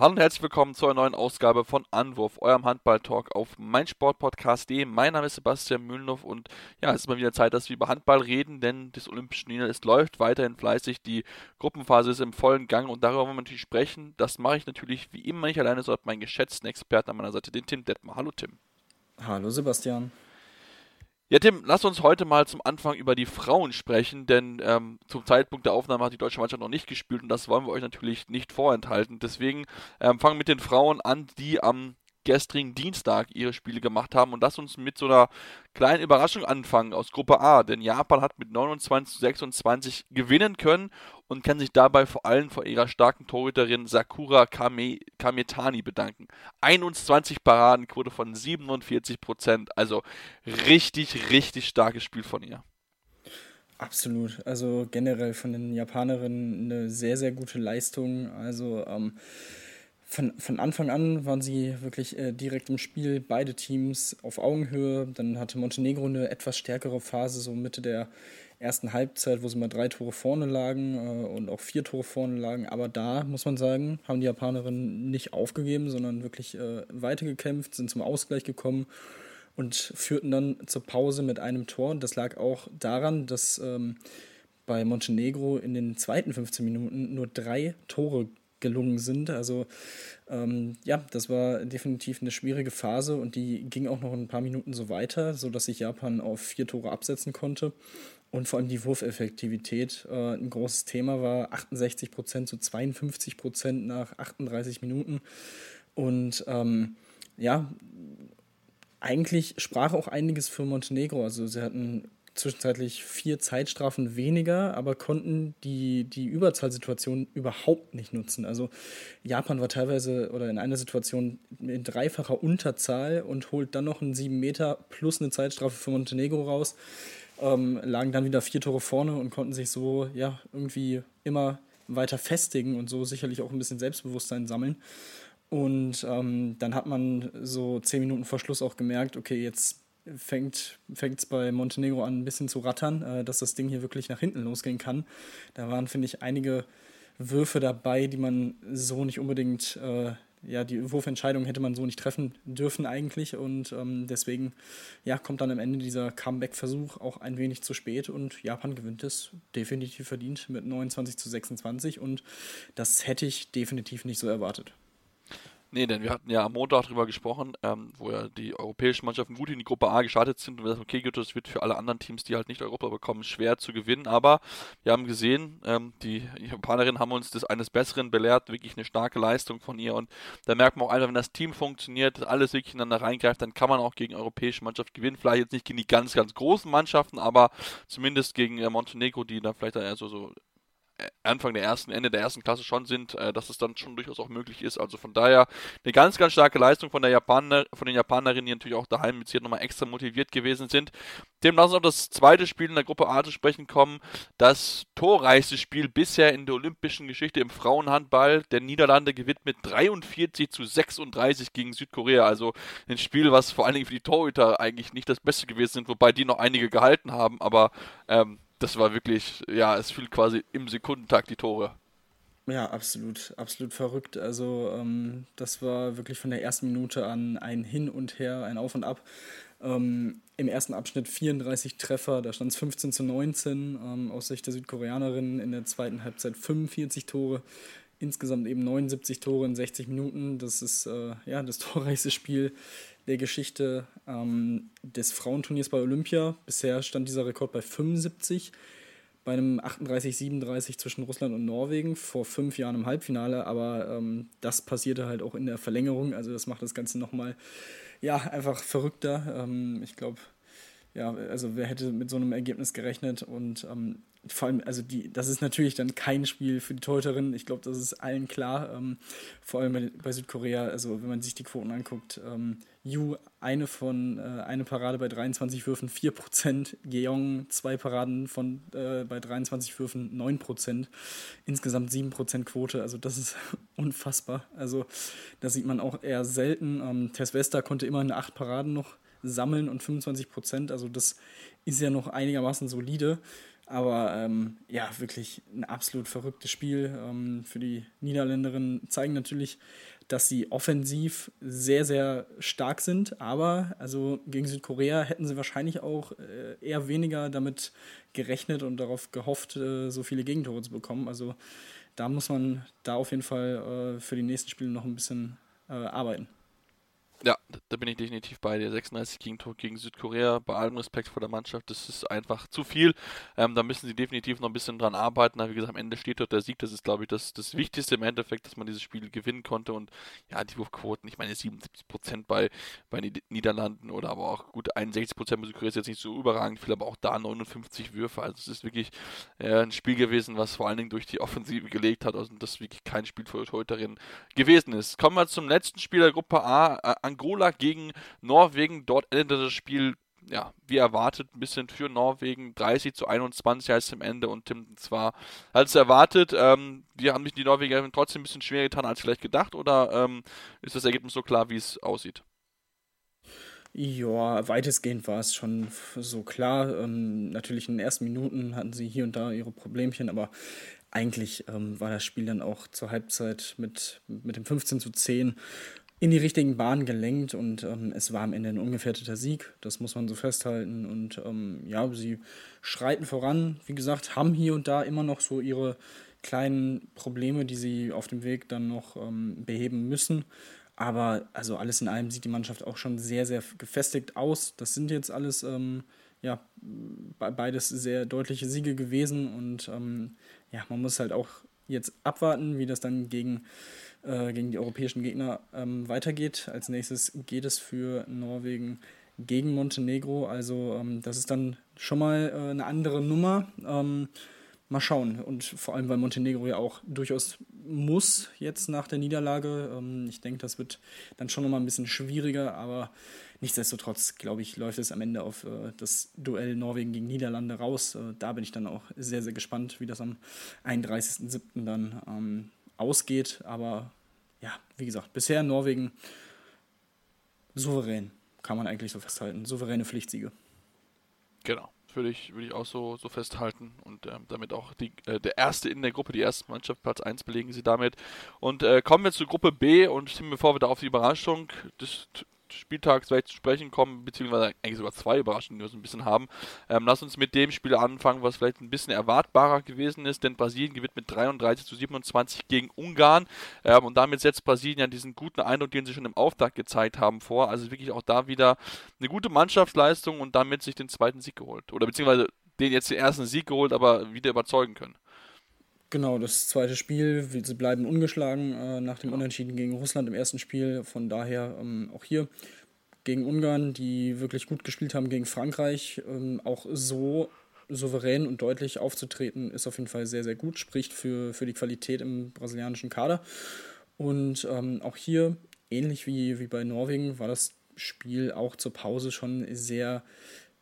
Hallo und herzlich willkommen zu einer neuen Ausgabe von Anwurf, eurem Handball-Talk auf meinsportpodcast.de. Mein Name ist Sebastian Mühlenhoff und ja, es ist mal wieder Zeit, dass wir über Handball reden, denn das Olympische Turnier es läuft weiterhin fleißig. Die Gruppenphase ist im vollen Gang und darüber wollen wir natürlich sprechen. Das mache ich natürlich wie immer nicht alleine, sondern meinen geschätzten Experten an meiner Seite, den Tim Detmer. Hallo Tim. Hallo Sebastian. Ja, Tim, lass uns heute mal zum Anfang über die Frauen sprechen, denn ähm, zum Zeitpunkt der Aufnahme hat die deutsche Mannschaft noch nicht gespielt und das wollen wir euch natürlich nicht vorenthalten. Deswegen ähm, fangen wir mit den Frauen an, die am gestrigen Dienstag ihre Spiele gemacht haben. Und lass uns mit so einer kleinen Überraschung anfangen aus Gruppe A. Denn Japan hat mit 29 zu 26 gewinnen können und kann sich dabei vor allem vor ihrer starken Torhüterin Sakura Kame, Kametani bedanken. 21 Paradenquote von 47 Prozent. Also richtig, richtig starkes Spiel von ihr. Absolut. Also generell von den Japanerinnen eine sehr, sehr gute Leistung. Also ähm, von, von Anfang an waren sie wirklich äh, direkt im Spiel, beide Teams auf Augenhöhe. Dann hatte Montenegro eine etwas stärkere Phase, so Mitte der ersten Halbzeit, wo sie mal drei Tore vorne lagen äh, und auch vier Tore vorne lagen. Aber da, muss man sagen, haben die Japanerinnen nicht aufgegeben, sondern wirklich äh, weitergekämpft, sind zum Ausgleich gekommen und führten dann zur Pause mit einem Tor. Das lag auch daran, dass ähm, bei Montenegro in den zweiten 15 Minuten nur drei Tore gelungen sind. Also ähm, ja, das war definitiv eine schwierige Phase und die ging auch noch ein paar Minuten so weiter, sodass sich Japan auf vier Tore absetzen konnte. Und vor allem die Wurfeffektivität äh, ein großes Thema war 68 Prozent zu 52 Prozent nach 38 Minuten. Und ähm, ja, eigentlich sprach auch einiges für Montenegro. Also sie hatten zwischenzeitlich vier Zeitstrafen weniger, aber konnten die, die Überzahlsituation überhaupt nicht nutzen. Also Japan war teilweise oder in einer Situation in dreifacher Unterzahl und holt dann noch einen 7 Meter plus eine Zeitstrafe für Montenegro raus, ähm, lagen dann wieder vier Tore vorne und konnten sich so ja irgendwie immer weiter festigen und so sicherlich auch ein bisschen Selbstbewusstsein sammeln. Und ähm, dann hat man so zehn Minuten vor Schluss auch gemerkt, okay, jetzt fängt es bei Montenegro an, ein bisschen zu rattern, äh, dass das Ding hier wirklich nach hinten losgehen kann. Da waren, finde ich, einige Würfe dabei, die man so nicht unbedingt, äh, ja, die Wurfentscheidung hätte man so nicht treffen dürfen eigentlich. Und ähm, deswegen, ja, kommt dann am Ende dieser Comeback-Versuch auch ein wenig zu spät und Japan gewinnt es definitiv verdient mit 29 zu 26 und das hätte ich definitiv nicht so erwartet. Nee, denn wir hatten ja am Montag darüber gesprochen, ähm, wo ja die europäischen Mannschaften gut in die Gruppe A gestartet sind und wir sagen, okay, gut, das wird für alle anderen Teams, die halt nicht Europa bekommen, schwer zu gewinnen. Aber wir haben gesehen, ähm, die Japanerinnen haben uns das eines Besseren belehrt, wirklich eine starke Leistung von ihr. Und da merkt man auch einfach, wenn das Team funktioniert, alles wirklich ineinander reingreift, dann kann man auch gegen europäische Mannschaften gewinnen. Vielleicht jetzt nicht gegen die ganz, ganz großen Mannschaften, aber zumindest gegen äh, Montenegro, die da vielleicht eher so, so Anfang der ersten, Ende der ersten Klasse schon sind, äh, dass es dann schon durchaus auch möglich ist. Also von daher eine ganz, ganz starke Leistung von der Japaner, von den Japanerinnen, die natürlich auch daheim mit hier nochmal extra motiviert gewesen sind. Dem lassen wir auf das zweite Spiel in der Gruppe A zu sprechen kommen. Das torreichste Spiel bisher in der olympischen Geschichte im Frauenhandball der Niederlande gewinnt mit 43 zu 36 gegen Südkorea. Also ein Spiel, was vor allen Dingen für die Torhüter eigentlich nicht das Beste gewesen sind, wobei die noch einige gehalten haben, aber ähm, das war wirklich, ja, es fiel quasi im Sekundentakt die Tore. Ja, absolut, absolut verrückt. Also ähm, das war wirklich von der ersten Minute an ein Hin und Her, ein Auf und Ab. Ähm, Im ersten Abschnitt 34 Treffer, da stand es 15 zu 19 ähm, aus Sicht der Südkoreanerin. In der zweiten Halbzeit 45 Tore, insgesamt eben 79 Tore in 60 Minuten. Das ist äh, ja das torreichste Spiel der Geschichte ähm, des Frauenturniers bei Olympia. Bisher stand dieser Rekord bei 75 bei einem 38-37 zwischen Russland und Norwegen vor fünf Jahren im Halbfinale, aber ähm, das passierte halt auch in der Verlängerung, also das macht das Ganze nochmal, ja, einfach verrückter. Ähm, ich glaube, ja, also wer hätte mit so einem Ergebnis gerechnet und ähm, vor allem, also die, das ist natürlich dann kein Spiel für die Torhüterin. Ich glaube, das ist allen klar. Ähm, vor allem bei, Südkorea, also wenn man sich die Quoten anguckt, ähm, Yu eine von äh, eine Parade bei 23 Würfen 4%, Geong zwei Paraden von äh, bei 23 Würfen 9%, insgesamt 7% Quote, also das ist unfassbar. Also das sieht man auch eher selten. Ähm, Tess Wester konnte immerhin acht Paraden noch sammeln und 25%, also das ist ja noch einigermaßen solide. Aber ähm, ja, wirklich ein absolut verrücktes Spiel. Ähm, für die Niederländerinnen zeigen natürlich, dass sie offensiv sehr, sehr stark sind. Aber also gegen Südkorea hätten sie wahrscheinlich auch äh, eher weniger damit gerechnet und darauf gehofft, äh, so viele Gegentore zu bekommen. Also da muss man da auf jeden Fall äh, für die nächsten Spiele noch ein bisschen äh, arbeiten. Da bin ich definitiv bei dir. 36 Gegentor gegen Südkorea, bei allem Respekt vor der Mannschaft, das ist einfach zu viel. Ähm, da müssen sie definitiv noch ein bisschen dran arbeiten. Aber wie gesagt, am Ende steht dort der Sieg. Das ist, glaube ich, das, das Wichtigste im Endeffekt, dass man dieses Spiel gewinnen konnte. Und ja, die Wurfquoten, ich meine 77% bei, bei den Niederlanden oder aber auch gut 61% bei Südkorea ist jetzt nicht so überragend viel, aber auch da 59 Würfe. Also es ist wirklich äh, ein Spiel gewesen, was vor allen Dingen durch die Offensive gelegt hat und das wirklich kein Spiel für Torhüterin gewesen ist. Kommen wir zum letzten Spiel der Gruppe A. Äh, Angola gegen Norwegen. Dort endete das Spiel ja, wie erwartet, ein bisschen für Norwegen. 30 zu 21 heißt am Ende und Tim zwar als erwartet. Ähm, die haben mich die Norweger trotzdem ein bisschen schwerer getan als vielleicht gedacht oder ähm, ist das Ergebnis so klar, wie es aussieht? Ja, weitestgehend war es schon so klar. Ähm, natürlich in den ersten Minuten hatten sie hier und da ihre Problemchen, aber eigentlich ähm, war das Spiel dann auch zur Halbzeit mit, mit dem 15 zu 10 in die richtigen Bahnen gelenkt und ähm, es war am Ende ein ungefährdeter Sieg, das muss man so festhalten. Und ähm, ja, sie schreiten voran, wie gesagt, haben hier und da immer noch so ihre kleinen Probleme, die sie auf dem Weg dann noch ähm, beheben müssen. Aber also alles in allem sieht die Mannschaft auch schon sehr, sehr gefestigt aus. Das sind jetzt alles ähm, ja, beides sehr deutliche Siege gewesen und ähm, ja, man muss halt auch jetzt abwarten, wie das dann gegen äh, gegen die europäischen Gegner ähm, weitergeht. Als nächstes geht es für Norwegen gegen Montenegro. Also ähm, das ist dann schon mal äh, eine andere Nummer. Ähm, mal schauen. Und vor allem, weil Montenegro ja auch durchaus muss jetzt nach der Niederlage. Ähm, ich denke, das wird dann schon nochmal ein bisschen schwieriger, aber nichtsdestotrotz, glaube ich, läuft es am Ende auf äh, das Duell Norwegen gegen Niederlande raus. Äh, da bin ich dann auch sehr, sehr gespannt, wie das am 31.07. dann ähm, ausgeht. Aber ja, wie gesagt, bisher Norwegen souverän, kann man eigentlich so festhalten. Souveräne Pflichtsiege. Genau. Würde ich, würde ich auch so, so festhalten und ähm, damit auch die, äh, der erste in der Gruppe, die erste Mannschaft, Platz 1 belegen sie damit. Und äh, kommen wir zur Gruppe B und bevor wir da auf die Überraschung des Spieltags vielleicht zu sprechen kommen, beziehungsweise eigentlich sogar zwei wir so ein bisschen haben. Ähm, lass uns mit dem Spiel anfangen, was vielleicht ein bisschen erwartbarer gewesen ist, denn Brasilien gewinnt mit 33 zu 27 gegen Ungarn ähm, und damit setzt Brasilien ja diesen guten Eindruck, den sie schon im Auftakt gezeigt haben, vor. Also wirklich auch da wieder eine gute Mannschaftsleistung und damit sich den zweiten Sieg geholt. Oder beziehungsweise den jetzt den ersten Sieg geholt, aber wieder überzeugen können. Genau, das zweite Spiel. Sie bleiben ungeschlagen äh, nach dem Unentschieden gegen Russland im ersten Spiel. Von daher ähm, auch hier gegen Ungarn, die wirklich gut gespielt haben gegen Frankreich. Ähm, auch so souverän und deutlich aufzutreten, ist auf jeden Fall sehr, sehr gut. Spricht für, für die Qualität im brasilianischen Kader. Und ähm, auch hier, ähnlich wie, wie bei Norwegen, war das Spiel auch zur Pause schon sehr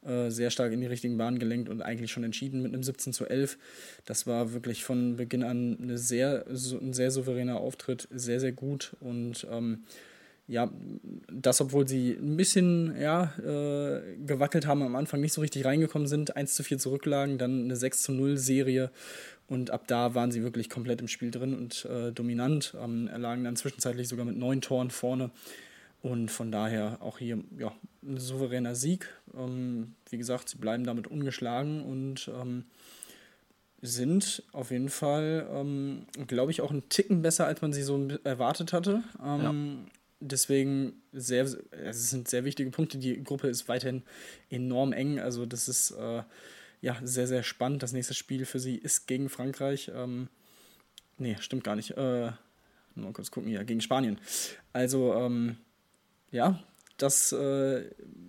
äh, sehr stark in die richtigen Bahnen gelenkt und eigentlich schon entschieden mit einem 17 zu 11. Das war wirklich von Beginn an eine sehr, so, ein sehr souveräner Auftritt, sehr, sehr gut und ähm, ja, das, obwohl sie ein bisschen ja, äh, gewackelt haben, am Anfang nicht so richtig reingekommen sind, 1 zu 4 zurücklagen, dann eine 6 zu 0 Serie und ab da waren sie wirklich komplett im Spiel drin und äh, dominant, ähm, erlagen dann zwischenzeitlich sogar mit neun Toren vorne. Und von daher auch hier ja, ein souveräner Sieg. Ähm, wie gesagt, sie bleiben damit ungeschlagen und ähm, sind auf jeden Fall, ähm, glaube ich, auch ein Ticken besser, als man sie so erwartet hatte. Ähm, ja. Deswegen sehr, es sind sehr wichtige Punkte. Die Gruppe ist weiterhin enorm eng. Also das ist äh, ja sehr, sehr spannend. Das nächste Spiel für sie ist gegen Frankreich. Ähm, nee, stimmt gar nicht. Äh, mal kurz gucken hier, gegen Spanien. Also ähm, ja, das äh,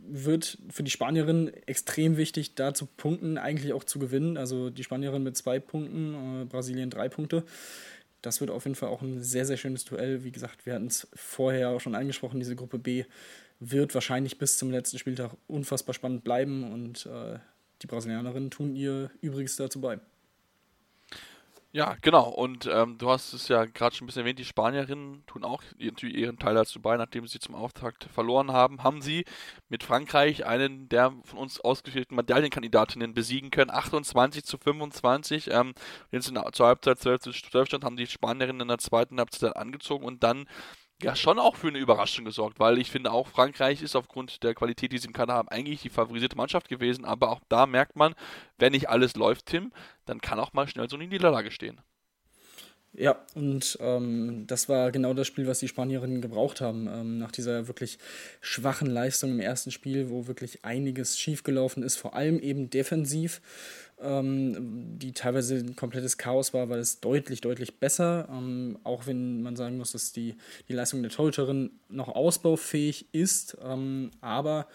wird für die Spanierin extrem wichtig, da zu punkten, eigentlich auch zu gewinnen. Also die Spanierin mit zwei Punkten, äh, Brasilien drei Punkte. Das wird auf jeden Fall auch ein sehr, sehr schönes Duell. Wie gesagt, wir hatten es vorher auch schon angesprochen, diese Gruppe B wird wahrscheinlich bis zum letzten Spieltag unfassbar spannend bleiben und äh, die Brasilianerinnen tun ihr Übriges dazu bei. Ja, genau. Und ähm, du hast es ja gerade schon ein bisschen erwähnt, die Spanierinnen tun auch natürlich ihren Teil dazu bei, nachdem sie zum Auftakt verloren haben, haben sie mit Frankreich einen der von uns ausgeführten Medaillenkandidatinnen besiegen können. 28 zu 25. Ähm, jetzt in, zur Halbzeit 12 zu 12 stand, haben die Spanierinnen in der zweiten Halbzeit angezogen und dann ja schon auch für eine Überraschung gesorgt, weil ich finde auch Frankreich ist aufgrund der Qualität, die sie im Kader haben, eigentlich die favorisierte Mannschaft gewesen, aber auch da merkt man, wenn nicht alles läuft, Tim, dann kann auch mal schnell so eine Niederlage stehen. Ja, und ähm, das war genau das Spiel, was die Spanierinnen gebraucht haben. Ähm, nach dieser wirklich schwachen Leistung im ersten Spiel, wo wirklich einiges schiefgelaufen ist, vor allem eben defensiv die teilweise ein komplettes Chaos war, war es deutlich, deutlich besser. Ähm, auch wenn man sagen muss, dass die, die Leistung der Torhüterin noch ausbaufähig ist. Ähm, aber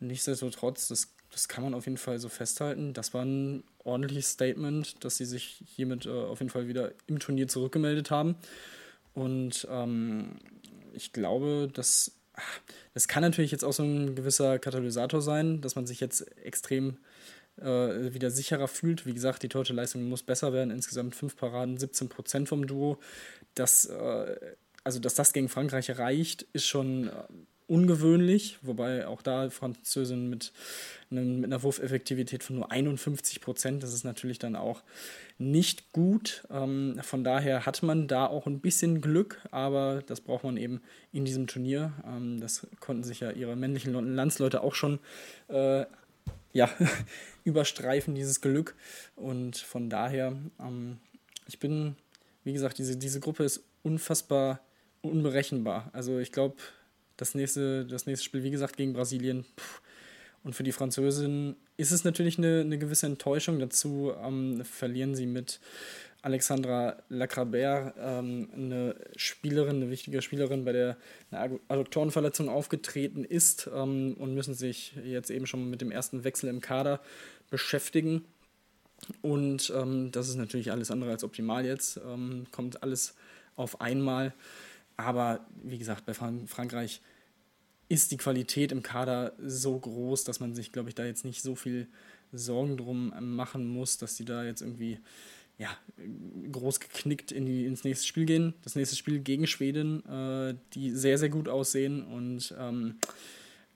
nichtsdestotrotz, das, das kann man auf jeden Fall so festhalten. Das war ein ordentliches Statement, dass sie sich hiermit äh, auf jeden Fall wieder im Turnier zurückgemeldet haben. Und ähm, ich glaube, dass das kann natürlich jetzt auch so ein gewisser Katalysator sein, dass man sich jetzt extrem äh, wieder sicherer fühlt. Wie gesagt, die deutsche Leistung muss besser werden. Insgesamt fünf Paraden, 17 Prozent vom Duo. Das, äh, also, dass das gegen Frankreich reicht, ist schon äh, ungewöhnlich, wobei auch da Französin mit, einem, mit einer Wurfeffektivität von nur 51 Prozent, das ist natürlich dann auch nicht gut. Ähm, von daher hat man da auch ein bisschen Glück, aber das braucht man eben in diesem Turnier. Ähm, das konnten sich ja ihre männlichen Landsleute auch schon äh, ja, überstreifen, dieses Glück. Und von daher, ähm, ich bin, wie gesagt, diese, diese Gruppe ist unfassbar unberechenbar. Also ich glaube, das nächste, das nächste Spiel, wie gesagt, gegen Brasilien. Pff, und für die Französin ist es natürlich eine, eine gewisse Enttäuschung. Dazu ähm, verlieren sie mit Alexandra Lacrabert, ähm, eine Spielerin, eine wichtige Spielerin, bei der eine Adduktorenverletzung aufgetreten ist ähm, und müssen sich jetzt eben schon mit dem ersten Wechsel im Kader beschäftigen. Und ähm, das ist natürlich alles andere als optimal jetzt. Ähm, kommt alles auf einmal. Aber wie gesagt, bei Frankreich ist die Qualität im Kader so groß, dass man sich, glaube ich, da jetzt nicht so viel Sorgen drum machen muss, dass sie da jetzt irgendwie ja, groß geknickt in die, ins nächste Spiel gehen. Das nächste Spiel gegen Schweden, äh, die sehr, sehr gut aussehen. Und ähm,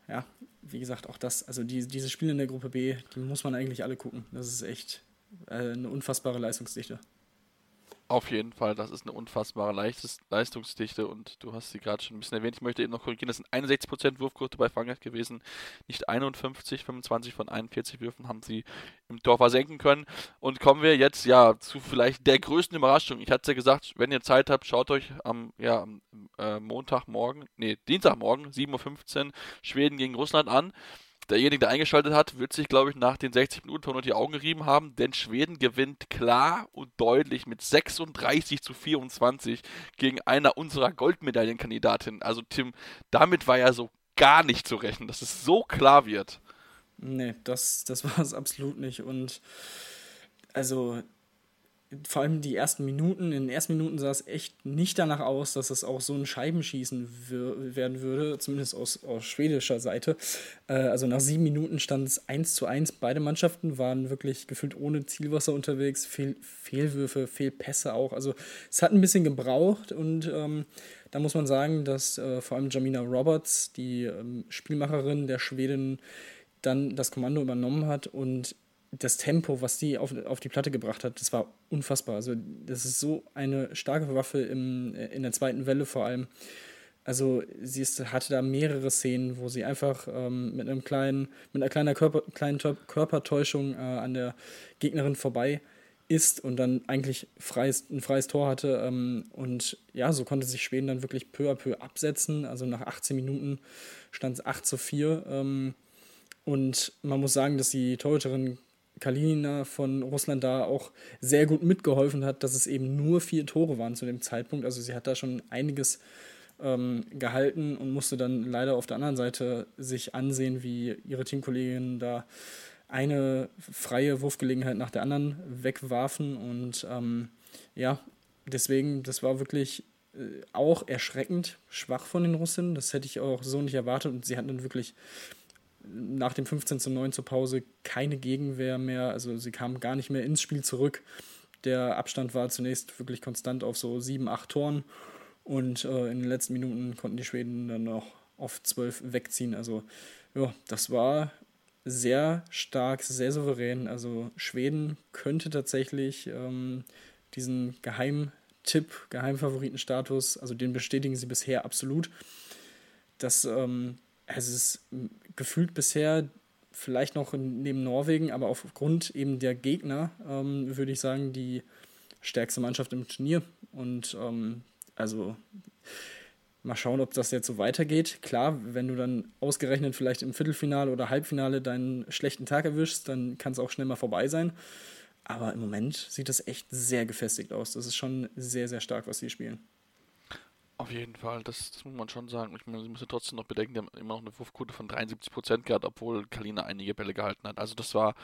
ja, wie gesagt, auch das, also die, diese Spiele in der Gruppe B, die muss man eigentlich alle gucken. Das ist echt äh, eine unfassbare Leistungsdichte. Auf jeden Fall, das ist eine unfassbare Leichtes Leistungsdichte und du hast sie gerade schon ein bisschen erwähnt. Ich möchte eben noch korrigieren, das sind 61% Wurfquote bei Frankreich gewesen, nicht 51, 25 von 41 Würfen haben sie im Tor versenken können. Und kommen wir jetzt ja zu vielleicht der größten Überraschung. Ich hatte ja gesagt, wenn ihr Zeit habt, schaut euch am, ja, am äh, Montagmorgen, nee, Dienstagmorgen, 7.15 Uhr, Schweden gegen Russland an derjenige, der eingeschaltet hat, wird sich, glaube ich, nach den 60 Minuten nur die Augen gerieben haben, denn Schweden gewinnt klar und deutlich mit 36 zu 24 gegen einer unserer Goldmedaillenkandidatinnen. Also Tim, damit war ja so gar nicht zu rechnen, dass es so klar wird. Nee, das, das war es absolut nicht. Und also vor allem die ersten Minuten, in den ersten Minuten sah es echt nicht danach aus, dass es auch so ein Scheibenschießen werden würde, zumindest aus, aus schwedischer Seite. Äh, also nach sieben Minuten stand es 1 zu 1. Beide Mannschaften waren wirklich gefühlt ohne Zielwasser unterwegs, Fehl, Fehlwürfe, Fehlpässe auch. Also es hat ein bisschen gebraucht und ähm, da muss man sagen, dass äh, vor allem Jamina Roberts, die ähm, Spielmacherin der Schweden, dann das Kommando übernommen hat und das Tempo, was die auf, auf die Platte gebracht hat, das war unfassbar. Also, das ist so eine starke Waffe im, in der zweiten Welle vor allem. Also, sie ist, hatte da mehrere Szenen, wo sie einfach ähm, mit einem kleinen, mit einer kleinen, Körper, kleinen Körpertäuschung äh, an der Gegnerin vorbei ist und dann eigentlich freies, ein freies Tor hatte. Ähm, und ja, so konnte sich Schweden dann wirklich peu à peu absetzen. Also nach 18 Minuten stand es 8 zu 4. Ähm, und man muss sagen, dass die Torhüterin Kalina von Russland da auch sehr gut mitgeholfen hat, dass es eben nur vier Tore waren zu dem Zeitpunkt. Also sie hat da schon einiges ähm, gehalten und musste dann leider auf der anderen Seite sich ansehen, wie ihre Teamkolleginnen da eine freie Wurfgelegenheit nach der anderen wegwarfen. Und ähm, ja, deswegen, das war wirklich äh, auch erschreckend schwach von den Russen. Das hätte ich auch so nicht erwartet. Und sie hatten dann wirklich nach dem 15 zu 9 zur Pause keine Gegenwehr mehr. Also sie kamen gar nicht mehr ins Spiel zurück. Der Abstand war zunächst wirklich konstant auf so 7, 8 Toren. Und äh, in den letzten Minuten konnten die Schweden dann noch auf 12 wegziehen. Also ja, das war sehr stark, sehr souverän. Also Schweden könnte tatsächlich ähm, diesen Geheimtipp, Geheimfavoritenstatus, also den bestätigen sie bisher absolut. Das ähm, es ist gefühlt bisher vielleicht noch neben Norwegen, aber aufgrund eben der Gegner ähm, würde ich sagen, die stärkste Mannschaft im Turnier. Und ähm, also mal schauen, ob das jetzt so weitergeht. Klar, wenn du dann ausgerechnet vielleicht im Viertelfinale oder Halbfinale deinen schlechten Tag erwischst, dann kann es auch schnell mal vorbei sein. Aber im Moment sieht das echt sehr gefestigt aus. Das ist schon sehr, sehr stark, was sie spielen. Auf jeden Fall, das, das muss man schon sagen. Ich meine, sie müssen trotzdem noch bedenken, die haben immer noch eine Wurfquote von 73% gehabt, obwohl Kalina einige Bälle gehalten hat. Also das war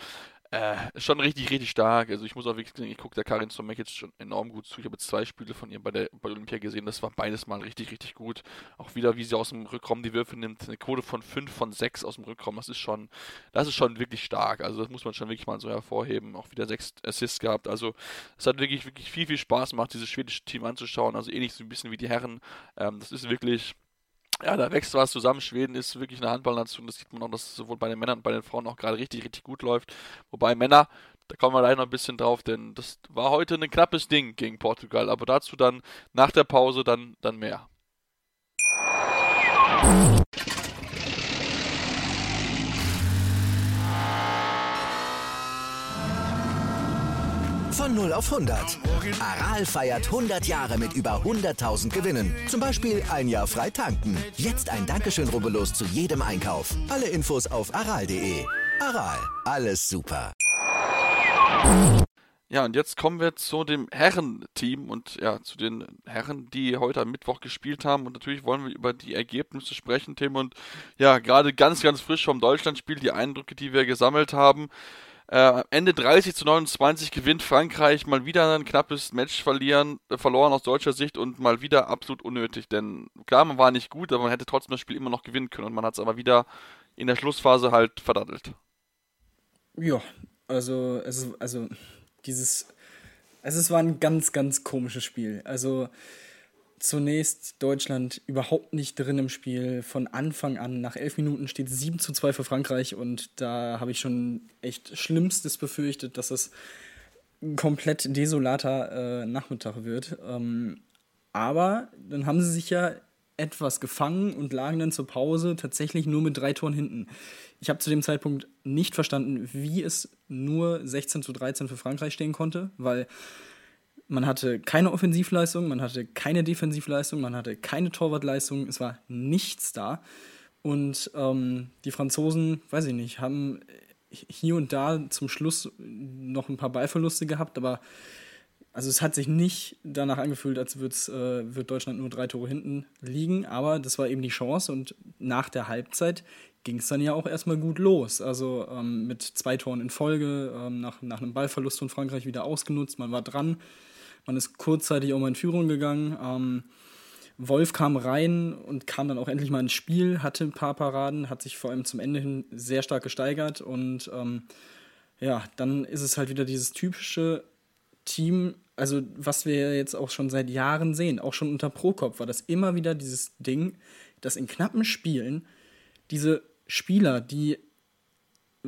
äh, schon richtig, richtig stark. Also ich muss auch wirklich sagen, ich gucke der Karin Stomek jetzt schon enorm gut zu. Ich habe jetzt zwei Spiele von ihr bei der bei Olympia gesehen. Das war beides mal richtig, richtig gut. Auch wieder, wie sie aus dem Rückraum die Würfe nimmt. Eine Quote von 5 von 6 aus dem Rückraum. Das ist schon, das ist schon wirklich stark. Also das muss man schon wirklich mal so hervorheben. Auch wieder sechs Assists gehabt. Also es hat wirklich, wirklich viel, viel Spaß gemacht, dieses schwedische Team anzuschauen. Also ähnlich so ein bisschen wie die Herren. Ähm, das ist wirklich ja, da wächst was zusammen. Schweden ist wirklich eine Handballnation. Das sieht man auch, dass es sowohl bei den Männern und bei den Frauen auch gerade richtig, richtig gut läuft. Wobei Männer, da kommen wir gleich noch ein bisschen drauf, denn das war heute ein knappes Ding gegen Portugal. Aber dazu dann nach der Pause dann, dann mehr. Von 0 auf 100. Aral feiert 100 Jahre mit über 100.000 Gewinnen. Zum Beispiel ein Jahr frei tanken. Jetzt ein Dankeschön, rubbellos zu jedem Einkauf. Alle Infos auf aral.de. Aral, alles super. Ja, und jetzt kommen wir zu dem Herrenteam und ja, zu den Herren, die heute am Mittwoch gespielt haben. Und natürlich wollen wir über die Ergebnisse sprechen, Tim. Und ja, gerade ganz, ganz frisch vom Deutschlandspiel, die Eindrücke, die wir gesammelt haben. Äh, Ende 30 zu 29 gewinnt Frankreich mal wieder ein knappes Match verlieren, äh, verloren aus deutscher Sicht und mal wieder absolut unnötig. Denn klar, man war nicht gut, aber man hätte trotzdem das Spiel immer noch gewinnen können und man hat es aber wieder in der Schlussphase halt verdattelt. Ja, also, also, also dieses, also es war ein ganz, ganz komisches Spiel. Also zunächst Deutschland überhaupt nicht drin im Spiel. Von Anfang an, nach elf Minuten steht 7 zu 2 für Frankreich und da habe ich schon echt Schlimmstes befürchtet, dass es ein komplett desolater äh, Nachmittag wird. Ähm, aber dann haben sie sich ja etwas gefangen und lagen dann zur Pause tatsächlich nur mit drei Toren hinten. Ich habe zu dem Zeitpunkt nicht verstanden, wie es nur 16 zu 13 für Frankreich stehen konnte, weil man hatte keine Offensivleistung, man hatte keine Defensivleistung, man hatte keine Torwartleistung, es war nichts da. Und ähm, die Franzosen, weiß ich nicht, haben hier und da zum Schluss noch ein paar Ballverluste gehabt, aber also es hat sich nicht danach angefühlt, als äh, wird Deutschland nur drei Tore hinten liegen, aber das war eben die Chance und nach der Halbzeit ging es dann ja auch erstmal gut los. Also ähm, mit zwei Toren in Folge, ähm, nach, nach einem Ballverlust von Frankreich wieder ausgenutzt, man war dran. Man ist kurzzeitig auch mal in Führung gegangen. Ähm, Wolf kam rein und kam dann auch endlich mal ins Spiel, hatte ein paar Paraden, hat sich vor allem zum Ende hin sehr stark gesteigert und ähm, ja, dann ist es halt wieder dieses typische Team, also was wir jetzt auch schon seit Jahren sehen, auch schon unter Prokop war das immer wieder dieses Ding, dass in knappen Spielen diese Spieler, die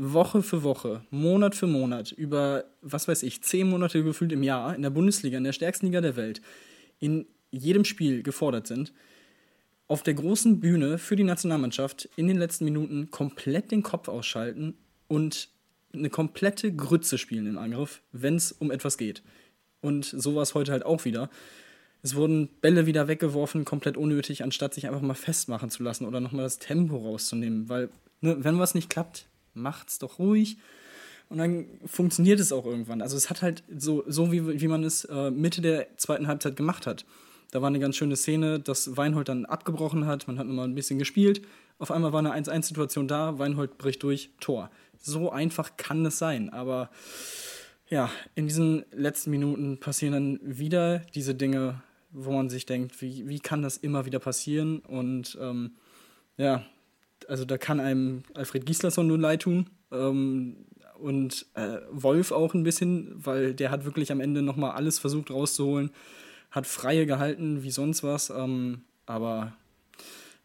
Woche für Woche, Monat für Monat, über, was weiß ich, zehn Monate gefühlt im Jahr in der Bundesliga, in der stärksten Liga der Welt, in jedem Spiel gefordert sind, auf der großen Bühne für die Nationalmannschaft in den letzten Minuten komplett den Kopf ausschalten und eine komplette Grütze spielen im Angriff, wenn es um etwas geht. Und so war es heute halt auch wieder. Es wurden Bälle wieder weggeworfen, komplett unnötig, anstatt sich einfach mal festmachen zu lassen oder nochmal das Tempo rauszunehmen. Weil, ne, wenn was nicht klappt, macht's doch ruhig. Und dann funktioniert es auch irgendwann. Also es hat halt so, so wie, wie man es äh, Mitte der zweiten Halbzeit gemacht hat. Da war eine ganz schöne Szene, dass Weinhold dann abgebrochen hat. Man hat nochmal ein bisschen gespielt. Auf einmal war eine 1-1-Situation da. Weinhold bricht durch, Tor. So einfach kann es sein. Aber ja, in diesen letzten Minuten passieren dann wieder diese Dinge, wo man sich denkt, wie, wie kann das immer wieder passieren? Und ähm, ja, also da kann einem Alfred Gislason nur leid tun. Ähm, und äh, Wolf auch ein bisschen, weil der hat wirklich am Ende nochmal alles versucht rauszuholen, hat freie gehalten wie sonst was. Ähm, aber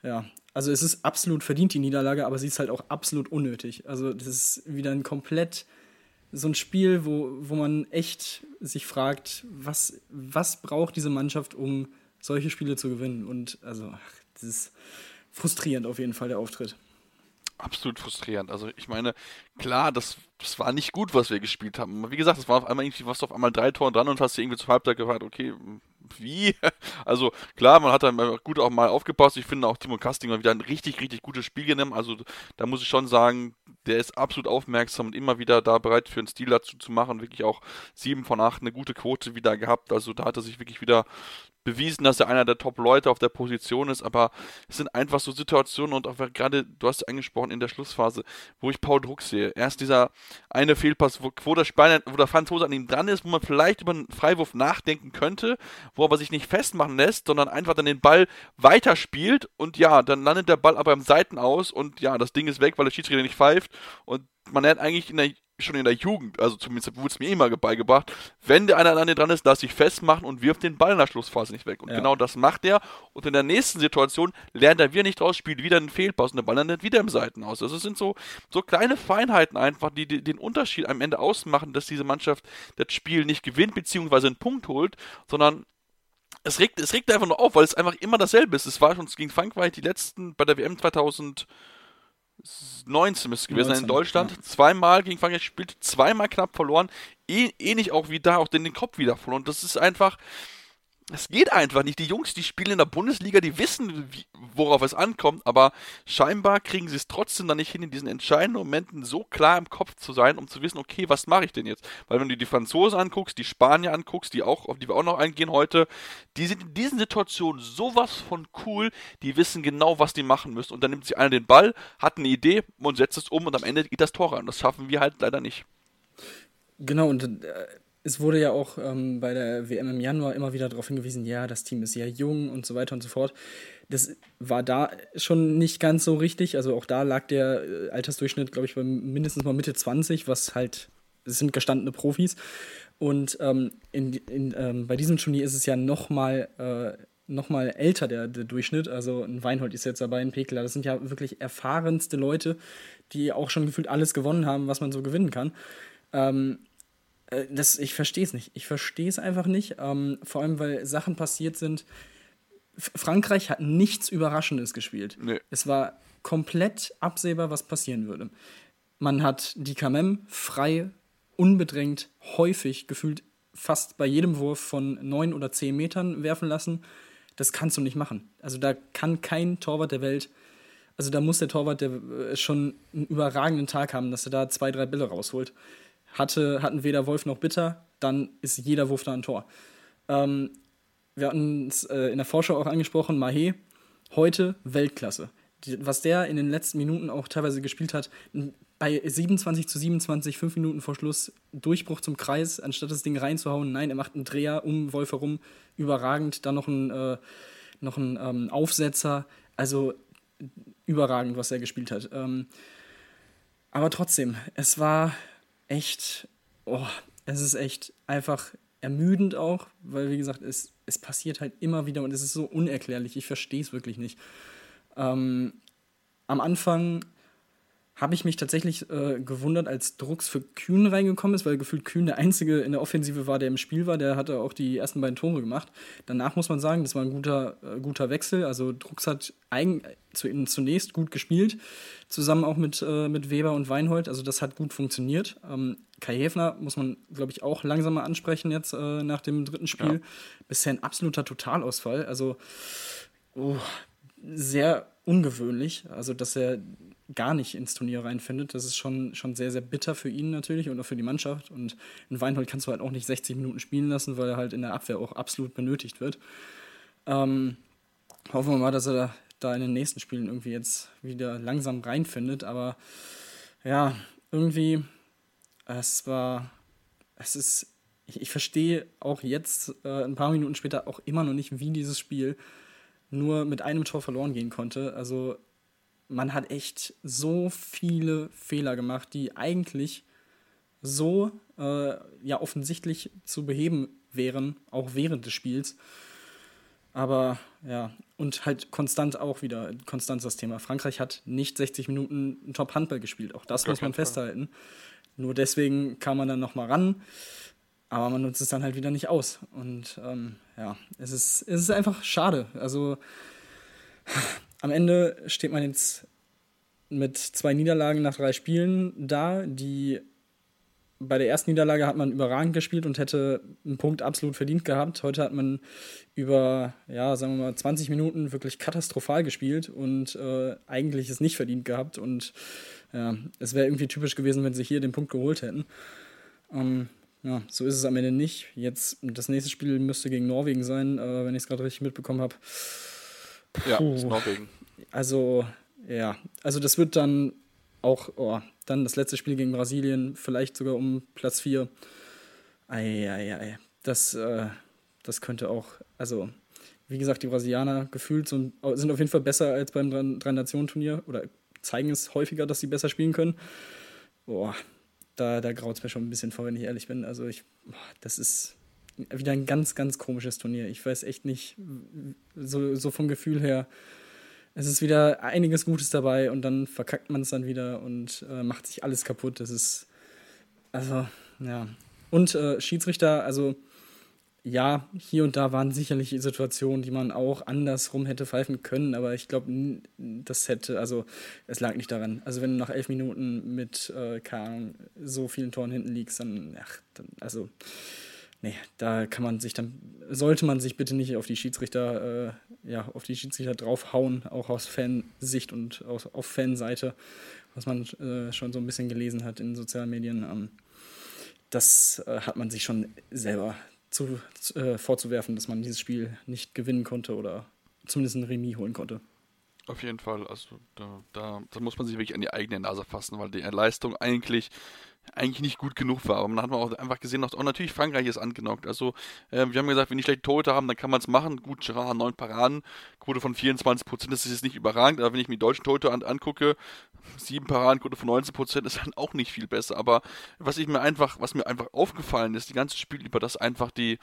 ja, also es ist absolut verdient die Niederlage, aber sie ist halt auch absolut unnötig. Also das ist wieder ein komplett so ein Spiel, wo, wo man echt sich fragt, was, was braucht diese Mannschaft, um solche Spiele zu gewinnen? Und also, ach, das ist frustrierend auf jeden Fall, der Auftritt absolut frustrierend. Also ich meine, klar, das, das war nicht gut, was wir gespielt haben. Wie gesagt, es war auf einmal irgendwie, was auf einmal drei Toren dran und hast dir irgendwie zur Halbzeit gefragt, okay, wie? Also klar, man hat dann gut auch mal aufgepasst. Ich finde auch Timo Kasting mal wieder ein richtig, richtig gutes Spiel genommen. Also da muss ich schon sagen, der ist absolut aufmerksam und immer wieder da bereit für einen Stil dazu zu machen. Wirklich auch 7 von 8 eine gute Quote wieder gehabt. Also da hat er sich wirklich wieder bewiesen, dass er einer der Top-Leute auf der Position ist, aber es sind einfach so Situationen und auch gerade, du hast es angesprochen in der Schlussphase, wo ich Paul Druck sehe. Erst dieser eine Fehlpass, wo, wo der Spanier, wo der Franzose an ihm dran ist, wo man vielleicht über einen Freiwurf nachdenken könnte, wo aber sich nicht festmachen lässt, sondern einfach dann den Ball weiterspielt und ja, dann landet der Ball aber im Seiten aus und ja, das Ding ist weg, weil der Schiedsrichter nicht pfeift und man hat eigentlich in der schon in der Jugend, also zumindest wurde es mir immer beigebracht, wenn der einer an dir dran ist, lass dich festmachen und wirft den Ball in der Schlussphase nicht weg. Und ja. genau das macht er. Und in der nächsten Situation lernt er wieder nicht raus, spielt wieder einen Fehlpass und der Ball landet wieder im Seiten aus. Also es sind so, so kleine Feinheiten einfach, die, die den Unterschied am Ende ausmachen, dass diese Mannschaft das Spiel nicht gewinnt, beziehungsweise einen Punkt holt, sondern es regt, es regt einfach nur auf, weil es einfach immer dasselbe ist. Es war schon gegen Frankreich die letzten bei der WM 2000 19 müsste es gewesen sein in Deutschland. Ja. Zweimal gegen Frankreich gespielt, zweimal knapp verloren. Ähnlich auch wie da, auch den, den Kopf wieder verloren. Das ist einfach, es geht einfach nicht. Die Jungs, die spielen in der Bundesliga, die wissen, wie, worauf es ankommt, aber scheinbar kriegen sie es trotzdem dann nicht hin, in diesen entscheidenden Momenten so klar im Kopf zu sein, um zu wissen, okay, was mache ich denn jetzt? Weil wenn du die Franzosen anguckst, die Spanier anguckst, die auch, auf die wir auch noch eingehen heute, die sind in diesen Situationen sowas von cool, die wissen genau, was die machen müssen. Und dann nimmt sich einer den Ball, hat eine Idee und setzt es um und am Ende geht das Tor ran. Das schaffen wir halt leider nicht. Genau, und äh, es wurde ja auch ähm, bei der WM im Januar immer wieder darauf hingewiesen, ja, das Team ist sehr jung und so weiter und so fort. Das war da schon nicht ganz so richtig. Also auch da lag der äh, Altersdurchschnitt, glaube ich, bei mindestens mal Mitte 20, was halt, es sind gestandene Profis. Und ähm, in, in, ähm, bei diesem Turnier ist es ja nochmal äh, noch älter, der, der Durchschnitt. Also ein Weinhold ist jetzt dabei, ein Pekler. Das sind ja wirklich erfahrenste Leute, die auch schon gefühlt alles gewonnen haben, was man so gewinnen kann. Ähm, äh, das, ich verstehe es nicht. Ich verstehe es einfach nicht. Ähm, vor allem, weil Sachen passiert sind. F Frankreich hat nichts Überraschendes gespielt. Nee. Es war komplett absehbar, was passieren würde. Man hat die Kamem frei, unbedrängt, häufig gefühlt fast bei jedem Wurf von neun oder zehn Metern werfen lassen. Das kannst du nicht machen. Also da kann kein Torwart der Welt, also da muss der Torwart der, äh, schon einen überragenden Tag haben, dass er da zwei, drei Bälle rausholt hatte, hatten weder Wolf noch Bitter, dann ist jeder Wurf da ein Tor. Ähm, wir hatten es äh, in der Vorschau auch angesprochen, Mahé, heute Weltklasse. Die, was der in den letzten Minuten auch teilweise gespielt hat, bei 27 zu 27, fünf Minuten vor Schluss, Durchbruch zum Kreis, anstatt das Ding reinzuhauen, nein, er macht einen Dreher um Wolf herum, überragend, dann noch ein, äh, noch ein ähm, Aufsetzer, also überragend, was er gespielt hat. Ähm, aber trotzdem, es war echt, oh, es ist echt einfach ermüdend auch, weil wie gesagt, es, es passiert halt immer wieder und es ist so unerklärlich. Ich verstehe es wirklich nicht. Ähm, am Anfang habe ich mich tatsächlich äh, gewundert, als Drucks für Kühn reingekommen ist, weil gefühlt Kühn der Einzige in der Offensive war, der im Spiel war. Der hatte auch die ersten beiden Tore gemacht. Danach muss man sagen, das war ein guter, äh, guter Wechsel. Also Drucks hat eigen, zu, zunächst gut gespielt, zusammen auch mit, äh, mit Weber und Weinhold. Also das hat gut funktioniert. Ähm, Kai Häfner muss man, glaube ich, auch langsam mal ansprechen jetzt äh, nach dem dritten Spiel. Ja. Bisher ein absoluter Totalausfall. Also oh, sehr ungewöhnlich. Also dass er gar nicht ins Turnier reinfindet. Das ist schon, schon sehr, sehr bitter für ihn natürlich und auch für die Mannschaft. Und in Weinhold kannst du halt auch nicht 60 Minuten spielen lassen, weil er halt in der Abwehr auch absolut benötigt wird. Ähm, hoffen wir mal, dass er da in den nächsten Spielen irgendwie jetzt wieder langsam reinfindet. Aber ja, irgendwie, es war, es ist, ich, ich verstehe auch jetzt, äh, ein paar Minuten später, auch immer noch nicht, wie dieses Spiel nur mit einem Tor verloren gehen konnte. Also man hat echt so viele Fehler gemacht, die eigentlich so äh, ja offensichtlich zu beheben wären, auch während des Spiels. Aber ja, und halt konstant auch wieder, konstant das Thema. Frankreich hat nicht 60 Minuten Top-Handball gespielt. Auch das Gar muss man festhalten. Nur deswegen kam man dann nochmal ran. Aber man nutzt es dann halt wieder nicht aus. Und ähm, ja, es ist, es ist einfach schade. Also am Ende steht man jetzt mit zwei Niederlagen nach drei Spielen da, die bei der ersten Niederlage hat man überragend gespielt und hätte einen Punkt absolut verdient gehabt. Heute hat man über, ja, sagen wir mal, 20 Minuten wirklich katastrophal gespielt und äh, eigentlich es nicht verdient gehabt. Und ja, es wäre irgendwie typisch gewesen, wenn sie hier den Punkt geholt hätten. Ähm, ja, so ist es am Ende nicht. Jetzt, das nächste Spiel müsste gegen Norwegen sein, äh, wenn ich es gerade richtig mitbekommen habe. Ja, ist Norwegen. Also, ja, also das wird dann auch, oh, dann das letzte Spiel gegen Brasilien, vielleicht sogar um Platz 4. Eieiei. Das, äh, das könnte auch, also, wie gesagt, die Brasilianer gefühlt sind, auf jeden Fall besser als beim Drei-Nationen-Turnier oder zeigen es häufiger, dass sie besser spielen können. Boah, da, da graut es mir schon ein bisschen vor, wenn ich ehrlich bin. Also, ich, das ist wieder ein ganz, ganz komisches Turnier. Ich weiß echt nicht, so, so vom Gefühl her, es ist wieder einiges Gutes dabei und dann verkackt man es dann wieder und äh, macht sich alles kaputt. Das ist, also, ja. Und äh, Schiedsrichter, also, ja, hier und da waren sicherlich Situationen, die man auch andersrum hätte pfeifen können, aber ich glaube, das hätte, also, es lag nicht daran. Also, wenn du nach elf Minuten mit, äh, keine Ahnung, so vielen Toren hinten liegst, dann, ach, dann, also, nee, da kann man sich dann, sollte man sich bitte nicht auf die Schiedsrichter, äh, ja, auf die Schiedsrichter draufhauen, auch aus Fansicht und aus, auf Fanseite, was man äh, schon so ein bisschen gelesen hat in sozialen Medien. Ähm, das äh, hat man sich schon selber zu, äh, vorzuwerfen, dass man dieses Spiel nicht gewinnen konnte oder zumindest ein Remis holen konnte. Auf jeden Fall, also da, da, da, muss man sich wirklich an die eigene Nase fassen, weil die Leistung eigentlich eigentlich nicht gut genug war. Aber man hat auch einfach gesehen, auch natürlich Frankreich ist angenockt. Also äh, wir haben gesagt, wenn die schlechte Tote haben, dann kann man es machen. Gut, Gerard, neun Paraden, Quote von 24 Prozent, das ist jetzt nicht überragend. Aber wenn ich mir die deutschen Tote an, angucke, sieben Paraden, Quote von 19 Prozent, ist dann auch nicht viel besser. Aber was ich mir einfach, was mir einfach aufgefallen ist, die ganze Spiel über, dass einfach die,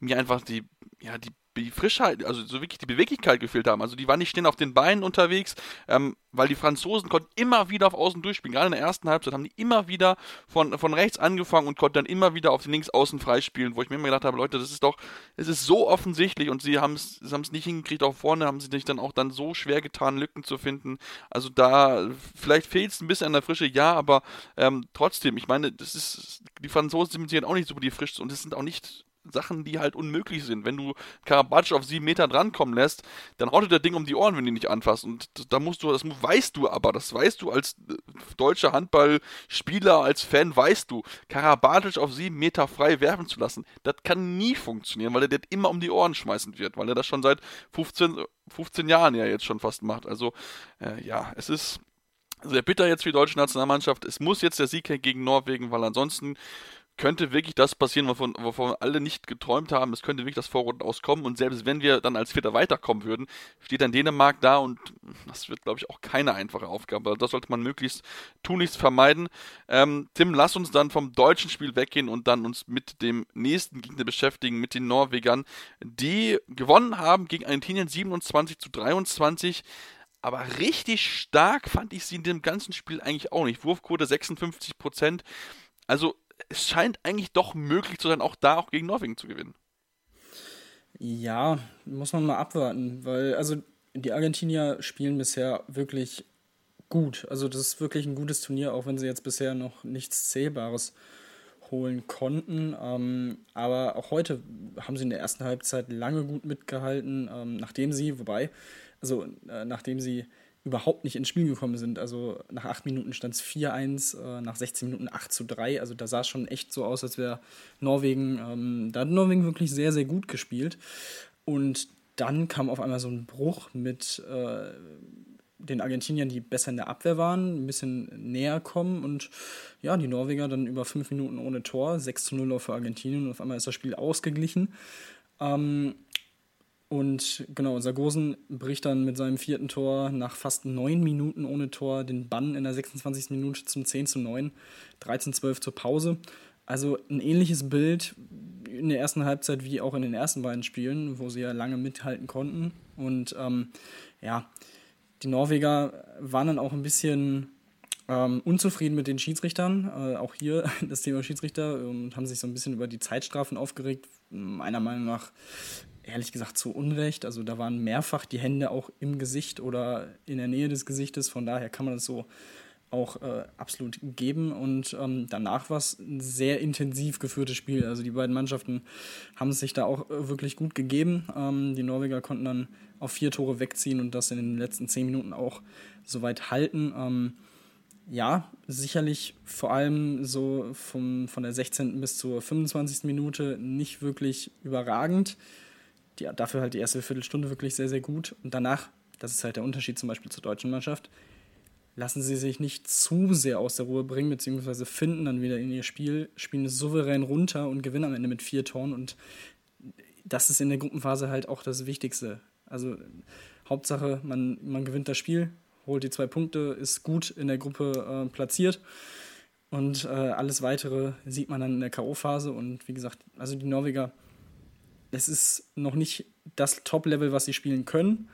mir einfach die, ja, die die Frischheit, also so wirklich die Beweglichkeit gefehlt haben. Also die waren nicht stehen auf den Beinen unterwegs, ähm, weil die Franzosen konnten immer wieder auf Außen durchspielen. Gerade in der ersten Halbzeit haben die immer wieder von, von rechts angefangen und konnten dann immer wieder auf den Linksaußen freispielen, wo ich mir immer gedacht habe, Leute, das ist doch, es ist so offensichtlich und sie haben es nicht hingekriegt, auch vorne haben sie sich dann auch dann so schwer getan, Lücken zu finden. Also da, vielleicht fehlt es ein bisschen an der Frische, ja, aber ähm, trotzdem, ich meine, das ist, die Franzosen sind auch nicht so die frisch und es sind auch nicht Sachen, die halt unmöglich sind. Wenn du Karabatsch auf sieben Meter drankommen lässt, dann haut dir der Ding um die Ohren, wenn du ihn nicht anfasst. Und da musst du, das weißt du aber, das weißt du als äh, deutscher Handballspieler, als Fan, weißt du, Karabatic auf sieben Meter frei werfen zu lassen, das kann nie funktionieren, weil er das immer um die Ohren schmeißen wird, weil er das schon seit 15, 15 Jahren ja jetzt schon fast macht. Also, äh, ja, es ist sehr bitter jetzt für die deutsche Nationalmannschaft. Es muss jetzt der Sieg gegen Norwegen, weil ansonsten könnte wirklich das passieren, wovon, wovon alle nicht geträumt haben. Es könnte wirklich das Vorrund auskommen. Und selbst wenn wir dann als Vierter weiterkommen würden, steht dann Dänemark da und das wird, glaube ich, auch keine einfache Aufgabe. Also das sollte man möglichst tunlichst vermeiden. Ähm, Tim, lass uns dann vom deutschen Spiel weggehen und dann uns mit dem nächsten Gegner beschäftigen, mit den Norwegern, die gewonnen haben gegen Argentinien 27 zu 23. Aber richtig stark fand ich sie in dem ganzen Spiel eigentlich auch nicht. Wurfquote 56 Prozent. Also es scheint eigentlich doch möglich zu sein, auch da auch gegen Norwegen zu gewinnen. Ja, muss man mal abwarten, weil also die Argentinier spielen bisher wirklich gut. Also das ist wirklich ein gutes Turnier, auch wenn sie jetzt bisher noch nichts Zählbares holen konnten. Ähm, aber auch heute haben sie in der ersten Halbzeit lange gut mitgehalten, ähm, nachdem sie, wobei, also äh, nachdem sie überhaupt nicht ins Spiel gekommen sind. Also nach 8 Minuten stand es 4-1, äh, nach 16 Minuten 8 zu 3. Also da sah es schon echt so aus, als wäre Norwegen, ähm, da hat Norwegen wirklich sehr, sehr gut gespielt. Und dann kam auf einmal so ein Bruch mit äh, den Argentiniern, die besser in der Abwehr waren, ein bisschen näher kommen und ja, die Norweger dann über fünf Minuten ohne Tor, 6 zu 0 für Argentinien und auf einmal ist das Spiel ausgeglichen. Ähm, und genau, Sargosen bricht dann mit seinem vierten Tor nach fast neun Minuten ohne Tor den Bann in der 26. Minute zum 10 zu 9, 13-12 zur Pause. Also ein ähnliches Bild in der ersten Halbzeit wie auch in den ersten beiden Spielen, wo sie ja lange mithalten konnten. Und ähm, ja, die Norweger waren dann auch ein bisschen ähm, unzufrieden mit den Schiedsrichtern. Äh, auch hier das Thema Schiedsrichter und haben sich so ein bisschen über die Zeitstrafen aufgeregt. Meiner Meinung nach ehrlich gesagt zu Unrecht. Also da waren mehrfach die Hände auch im Gesicht oder in der Nähe des Gesichtes. Von daher kann man das so auch äh, absolut geben. Und ähm, danach war es ein sehr intensiv geführtes Spiel. Also die beiden Mannschaften haben es sich da auch äh, wirklich gut gegeben. Ähm, die Norweger konnten dann auf vier Tore wegziehen und das in den letzten zehn Minuten auch soweit halten. Ähm, ja, sicherlich vor allem so vom, von der 16. bis zur 25. Minute nicht wirklich überragend. Die, dafür halt die erste Viertelstunde wirklich sehr, sehr gut. Und danach, das ist halt der Unterschied zum Beispiel zur deutschen Mannschaft, lassen sie sich nicht zu sehr aus der Ruhe bringen, beziehungsweise finden dann wieder in ihr Spiel, spielen es souverän runter und gewinnen am Ende mit vier Toren. Und das ist in der Gruppenphase halt auch das Wichtigste. Also Hauptsache, man, man gewinnt das Spiel, holt die zwei Punkte, ist gut in der Gruppe äh, platziert. Und äh, alles weitere sieht man dann in der K.O.-Phase. Und wie gesagt, also die Norweger, es ist noch nicht das Top-Level, was sie spielen können,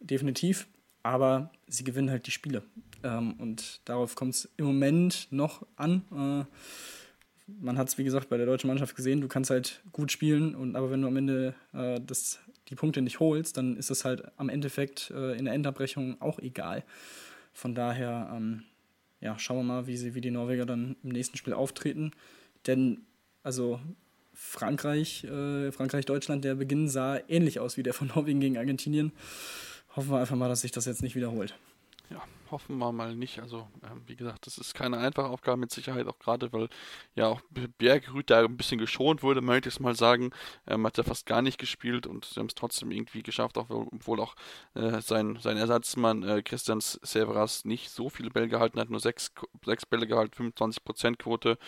definitiv. Aber sie gewinnen halt die Spiele. Ähm, und darauf kommt es im Moment noch an. Äh, man hat es, wie gesagt, bei der deutschen Mannschaft gesehen, du kannst halt gut spielen, und, aber wenn du am Ende äh, das, die Punkte nicht holst, dann ist es halt am Endeffekt äh, in der Endabbrechung auch egal. Von daher, ähm, ja, schauen wir mal, wie, sie, wie die Norweger dann im nächsten Spiel auftreten. Denn, also Frankreich, äh, Frankreich-Deutschland, der Beginn sah ähnlich aus wie der von Norwegen gegen Argentinien. Hoffen wir einfach mal, dass sich das jetzt nicht wiederholt ja, hoffen wir mal nicht. Also, ähm, wie gesagt, das ist keine einfache Aufgabe mit Sicherheit, auch gerade, weil ja auch Bergrüth da ein bisschen geschont wurde, möchte ich es mal sagen. Ähm, hat er fast gar nicht gespielt und sie haben es trotzdem irgendwie geschafft, auch, obwohl auch äh, sein, sein Ersatzmann äh, Christian Severas nicht so viele Bälle gehalten hat, nur sechs, sechs Bälle gehalten, 25% Quote.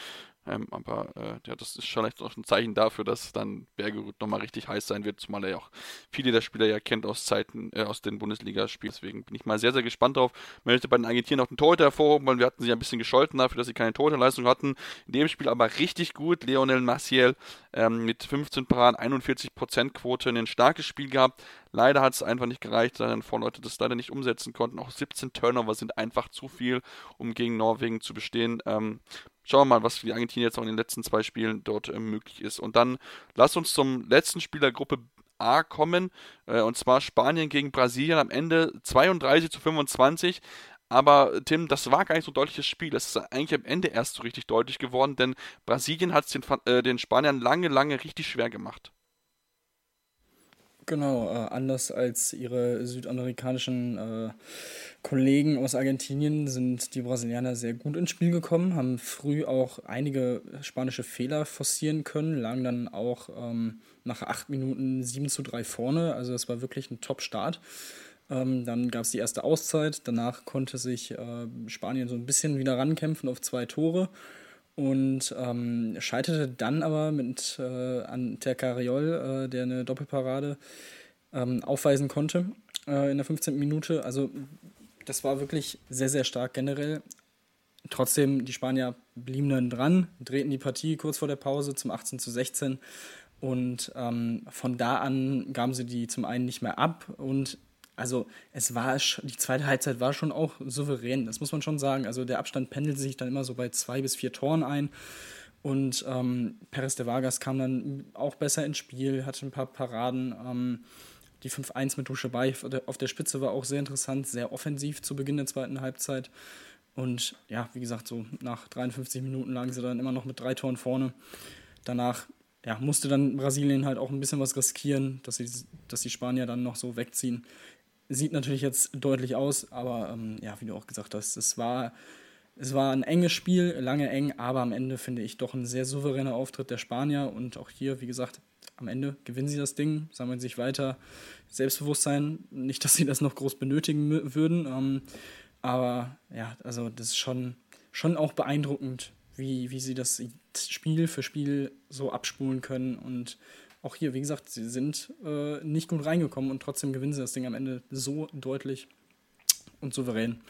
Ähm, aber äh, ja, das ist echt auch ein Zeichen dafür, dass dann Bergerud nochmal richtig heiß sein wird, zumal er ja auch viele der Spieler ja kennt aus Zeiten, äh, aus den Bundesligaspielen. Deswegen bin ich mal sehr, sehr gespannt drauf. Ich möchte bei den Argentiniern auch den Torhüter hervorhoben, weil wir hatten sie ein bisschen gescholten dafür, dass sie keine Torhüterleistung hatten. In dem Spiel aber richtig gut. Leonel Maciel ähm, mit 15 Paraden, 41% Quote, ein starkes Spiel gehabt. Leider hat es einfach nicht gereicht, da dann Vorleute das leider nicht umsetzen konnten. Auch 17 Turnover sind einfach zu viel, um gegen Norwegen zu bestehen. Ähm, Schauen wir mal, was für die Argentinier jetzt auch in den letzten zwei Spielen dort äh, möglich ist. Und dann lass uns zum letzten Spiel der Gruppe A kommen, äh, und zwar Spanien gegen Brasilien am Ende 32 zu 25. Aber Tim, das war gar nicht so ein deutliches Spiel. Das ist eigentlich am Ende erst so richtig deutlich geworden, denn Brasilien hat es den, äh, den Spaniern lange, lange richtig schwer gemacht. Genau, äh, anders als ihre südamerikanischen äh, Kollegen aus Argentinien sind die Brasilianer sehr gut ins Spiel gekommen, haben früh auch einige spanische Fehler forcieren können, lagen dann auch ähm, nach acht Minuten 7 zu 3 vorne. Also das war wirklich ein Top-Start. Ähm, dann gab es die erste Auszeit, danach konnte sich äh, Spanien so ein bisschen wieder rankämpfen auf zwei Tore und ähm, scheiterte dann aber mit äh, an der Carriol, äh, der eine Doppelparade ähm, aufweisen konnte äh, in der 15. Minute. Also das war wirklich sehr, sehr stark generell. Trotzdem, die Spanier blieben dann dran, drehten die Partie kurz vor der Pause zum 18 zu 16 und ähm, von da an gaben sie die zum einen nicht mehr ab und also es war, die zweite Halbzeit war schon auch souverän, das muss man schon sagen. Also der Abstand pendelte sich dann immer so bei zwei bis vier Toren ein. Und ähm, Perez de Vargas kam dann auch besser ins Spiel, hatte ein paar Paraden. Ähm, die 5-1 mit Duschebay auf der Spitze war auch sehr interessant, sehr offensiv zu Beginn der zweiten Halbzeit. Und ja, wie gesagt, so nach 53 Minuten lagen sie dann immer noch mit drei Toren vorne. Danach ja, musste dann Brasilien halt auch ein bisschen was riskieren, dass, sie, dass die Spanier dann noch so wegziehen. Sieht natürlich jetzt deutlich aus, aber ähm, ja, wie du auch gesagt hast, es war, es war ein enges Spiel, lange eng, aber am Ende finde ich doch ein sehr souveräner Auftritt der Spanier und auch hier, wie gesagt, am Ende gewinnen sie das Ding, sammeln sich weiter. Selbstbewusstsein, nicht, dass sie das noch groß benötigen würden, ähm, aber ja, also das ist schon, schon auch beeindruckend, wie, wie sie das Spiel für Spiel so abspulen können. Und auch hier, wie gesagt, sie sind äh, nicht gut reingekommen und trotzdem gewinnen sie das Ding am Ende so deutlich und souverän.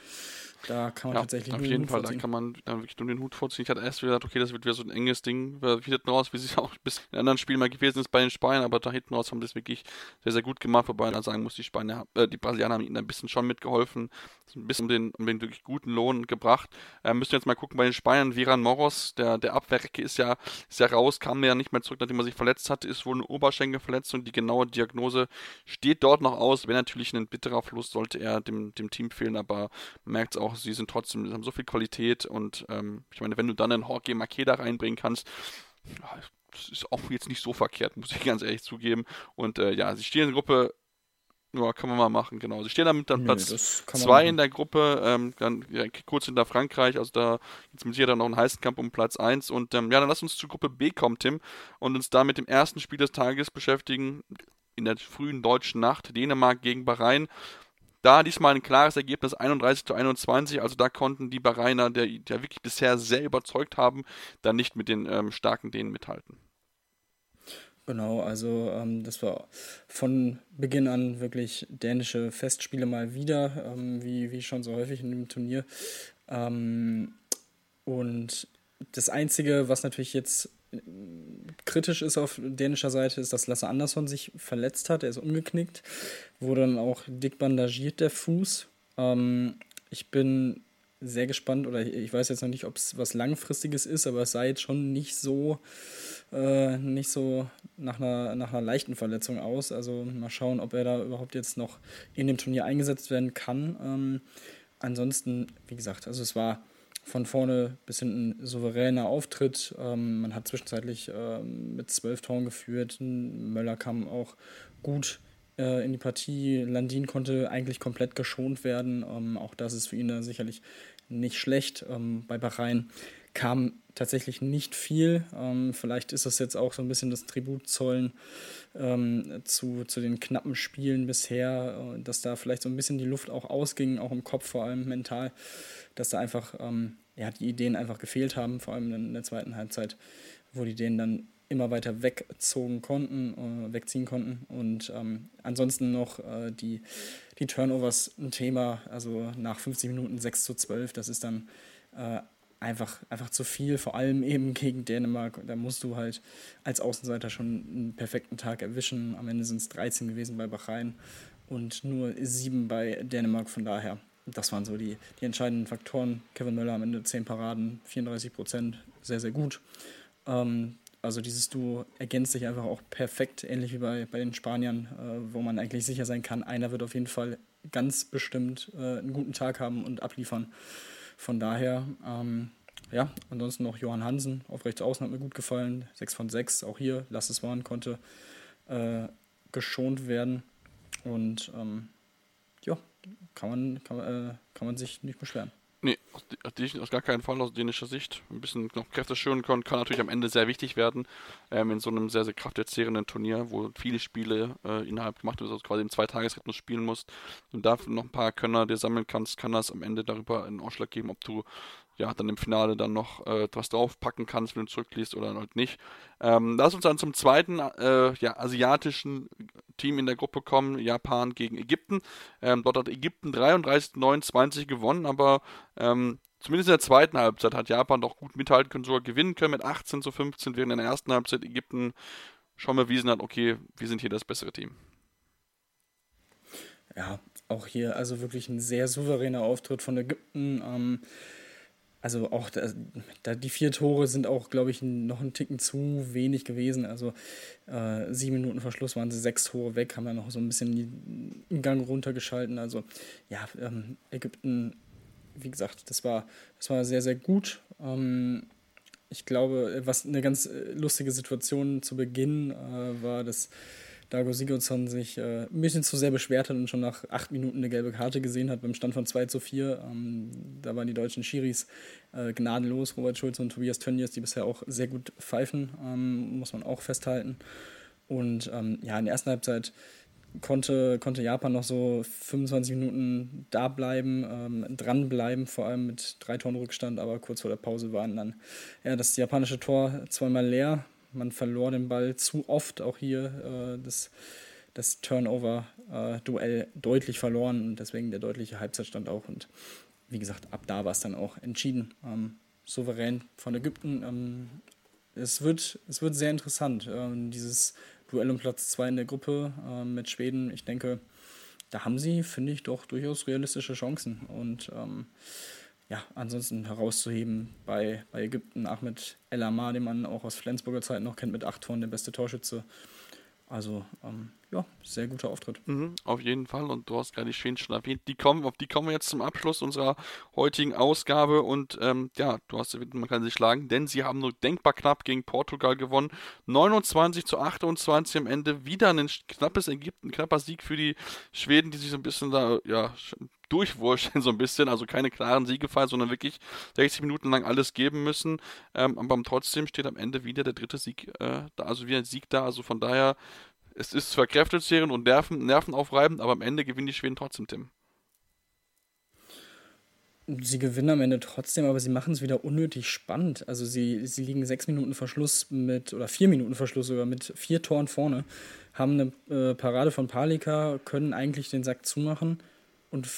Da kann man ja, tatsächlich auf jeden Fall, vorziehen. da kann man dann wirklich nur den Hut vorziehen. Ich hatte erst gesagt, okay, das wird wieder so ein enges Ding, wie hinten raus, wie es auch bis in anderen Spielen mal gewesen ist bei den Spaniern, aber da hinten raus haben das wirklich sehr, sehr gut gemacht, wobei man sagen muss, die Spanier, äh, die Brasilianer haben ihnen ein bisschen schon mitgeholfen, ein bisschen um den, um den wirklich guten Lohn gebracht. Äh, müssen wir jetzt mal gucken bei den Spaniern, Viran Moros, der, der Abwehrrecke ist ja, ist ja raus, kam ja nicht mehr zurück, nachdem er sich verletzt hatte, ist wohl eine Oberschenkelverletzung, die genaue Diagnose steht dort noch aus, wäre natürlich ein bitterer Verlust, sollte er dem, dem Team fehlen, aber merkt es auch, sie sind trotzdem haben so viel Qualität und ähm, ich meine, wenn du dann einen Jorge Makeda reinbringen kannst, das ist auch jetzt nicht so verkehrt, muss ich ganz ehrlich zugeben. Und äh, ja, sie stehen in der Gruppe ja, kann man mal machen, genau. Sie stehen damit dann Platz 2 in der Gruppe, ähm, dann ja, kurz hinter Frankreich, also da jetzt mit Sicherheit dann noch einen heißen Kampf um Platz 1. Und ähm, ja, dann lass uns zur Gruppe B kommen, Tim, und uns da mit dem ersten Spiel des Tages beschäftigen. In der frühen deutschen Nacht, Dänemark gegen Bahrain. Da diesmal ein klares Ergebnis 31 zu 21, also da konnten die Bahrainer, der, der wirklich bisher sehr überzeugt haben, dann nicht mit den ähm, starken Dänen mithalten. Genau, also ähm, das war von Beginn an wirklich dänische Festspiele mal wieder, ähm, wie, wie schon so häufig in dem Turnier. Ähm, und das Einzige, was natürlich jetzt kritisch ist auf dänischer Seite, ist, dass Lasse Andersson sich verletzt hat. Er ist umgeknickt, wurde dann auch dick bandagiert, der Fuß. Ähm, ich bin sehr gespannt, oder ich weiß jetzt noch nicht, ob es was Langfristiges ist, aber es sah jetzt schon nicht so, äh, nicht so nach einer, nach einer leichten Verletzung aus. Also mal schauen, ob er da überhaupt jetzt noch in dem Turnier eingesetzt werden kann. Ähm, ansonsten, wie gesagt, also es war von vorne bis hinten souveräner Auftritt. Ähm, man hat zwischenzeitlich ähm, mit zwölf Toren geführt. Möller kam auch gut äh, in die Partie. Landin konnte eigentlich komplett geschont werden. Ähm, auch das ist für ihn da sicherlich nicht schlecht. Ähm, bei Bahrain kam tatsächlich nicht viel. Ähm, vielleicht ist das jetzt auch so ein bisschen das Tribut zollen ähm, zu, zu den knappen Spielen bisher, äh, dass da vielleicht so ein bisschen die Luft auch ausging, auch im Kopf vor allem mental dass da einfach ähm, ja, die Ideen einfach gefehlt haben, vor allem in der zweiten Halbzeit, wo die Dänen dann immer weiter wegzogen konnten, äh, wegziehen konnten. Und ähm, ansonsten noch äh, die, die Turnovers ein Thema, also nach 50 Minuten 6 zu 12, das ist dann äh, einfach, einfach zu viel, vor allem eben gegen Dänemark. Da musst du halt als Außenseiter schon einen perfekten Tag erwischen. Am Ende sind es 13 gewesen bei Bahrain und nur 7 bei Dänemark, von daher das waren so die, die entscheidenden Faktoren. Kevin Möller am Ende 10 Paraden, 34 Prozent, sehr, sehr gut. Ähm, also dieses Duo ergänzt sich einfach auch perfekt, ähnlich wie bei, bei den Spaniern, äh, wo man eigentlich sicher sein kann, einer wird auf jeden Fall ganz bestimmt äh, einen guten Tag haben und abliefern. Von daher, ähm, ja, ansonsten noch Johann Hansen auf rechts außen hat mir gut gefallen. 6 von 6, auch hier, Lass es waren, konnte äh, geschont werden. Und ähm, ja, kann man, kann, äh, kann man sich nicht beschweren. Nee, aus, aus, gar keinen Fall aus dänischer Sicht. Ein bisschen noch Kräfte schönen können, kann natürlich am Ende sehr wichtig werden. Ähm, in so einem sehr, sehr krafterzehrenden Turnier, wo viele Spiele äh, innerhalb gemacht werden, also quasi im Zweitagesrhythmus spielen musst und dafür noch ein paar Könner dir sammeln kannst, kann das am Ende darüber einen Ausschlag geben, ob du ja, dann im Finale dann noch äh, was draufpacken kannst, wenn du zurückliest oder halt nicht. Ähm, lass uns dann zum zweiten äh, ja, asiatischen Team in der Gruppe kommen, Japan gegen Ägypten. Ähm, dort hat Ägypten 33-29 gewonnen, aber ähm, zumindest in der zweiten Halbzeit hat Japan doch gut mithalten können, sogar gewinnen können mit 18 zu 15, während in der ersten Halbzeit Ägypten schon bewiesen hat, okay, wir sind hier das bessere Team. Ja, auch hier also wirklich ein sehr souveräner Auftritt von Ägypten. Ähm, also auch da, da, die vier Tore sind auch, glaube ich, noch ein Ticken zu wenig gewesen. Also äh, sieben Minuten Verschluss waren sie sechs Tore weg, haben dann noch so ein bisschen den Gang runtergeschalten. Also ja, ähm, Ägypten, wie gesagt, das war, das war sehr, sehr gut. Ähm, ich glaube, was eine ganz äh, lustige Situation zu Beginn äh, war, dass Dago Sigurdsson sich äh, ein bisschen zu sehr beschwert hat und schon nach acht Minuten eine gelbe Karte gesehen hat beim Stand von 2 zu 4. Ähm, da waren die deutschen Schiris äh, gnadenlos, Robert Schulz und Tobias Tönnies, die bisher auch sehr gut pfeifen, ähm, muss man auch festhalten. Und ähm, ja, in der ersten Halbzeit konnte, konnte Japan noch so 25 Minuten da bleiben, ähm, dranbleiben, vor allem mit drei Toren Rückstand, aber kurz vor der Pause waren dann ja, das japanische Tor zweimal leer. Man verlor den Ball zu oft, auch hier äh, das, das Turnover-Duell deutlich verloren und deswegen der deutliche Halbzeitstand auch. Und wie gesagt, ab da war es dann auch entschieden. Ähm, souverän von Ägypten. Ähm, es, wird, es wird sehr interessant, ähm, dieses Duell um Platz 2 in der Gruppe äh, mit Schweden. Ich denke, da haben sie, finde ich, doch durchaus realistische Chancen. Und ähm, ja, ansonsten herauszuheben bei, bei Ägypten Ahmed El Amar, den man auch aus Flensburger Zeit noch kennt, mit acht Toren der beste Torschütze. Also ähm, ja, sehr guter Auftritt. Mhm, auf jeden Fall. Und du hast gerade die Schweden schon erwähnt. Die kommen, auf die kommen wir jetzt zum Abschluss unserer heutigen Ausgabe. Und ähm, ja, du hast erwähnt, man kann sich schlagen, denn sie haben nur denkbar knapp gegen Portugal gewonnen. 29 zu 28 am Ende. Wieder ein knappes ein knapper Sieg für die Schweden, die sich so ein bisschen da, ja, durchwurschteln so ein bisschen, also keine klaren Siegefall, sondern wirklich 60 Minuten lang alles geben müssen. Ähm, aber trotzdem steht am Ende wieder der dritte Sieg äh, da, also wieder ein Sieg da. Also von daher, es ist zwar kräftezehrend und nerven, nervenaufreibend, aber am Ende gewinnen die Schweden trotzdem, Tim. Sie gewinnen am Ende trotzdem, aber sie machen es wieder unnötig spannend. Also sie, sie liegen sechs Minuten Verschluss mit, oder vier Minuten Verschluss sogar mit vier Toren vorne, haben eine äh, Parade von Palika, können eigentlich den Sack zumachen und,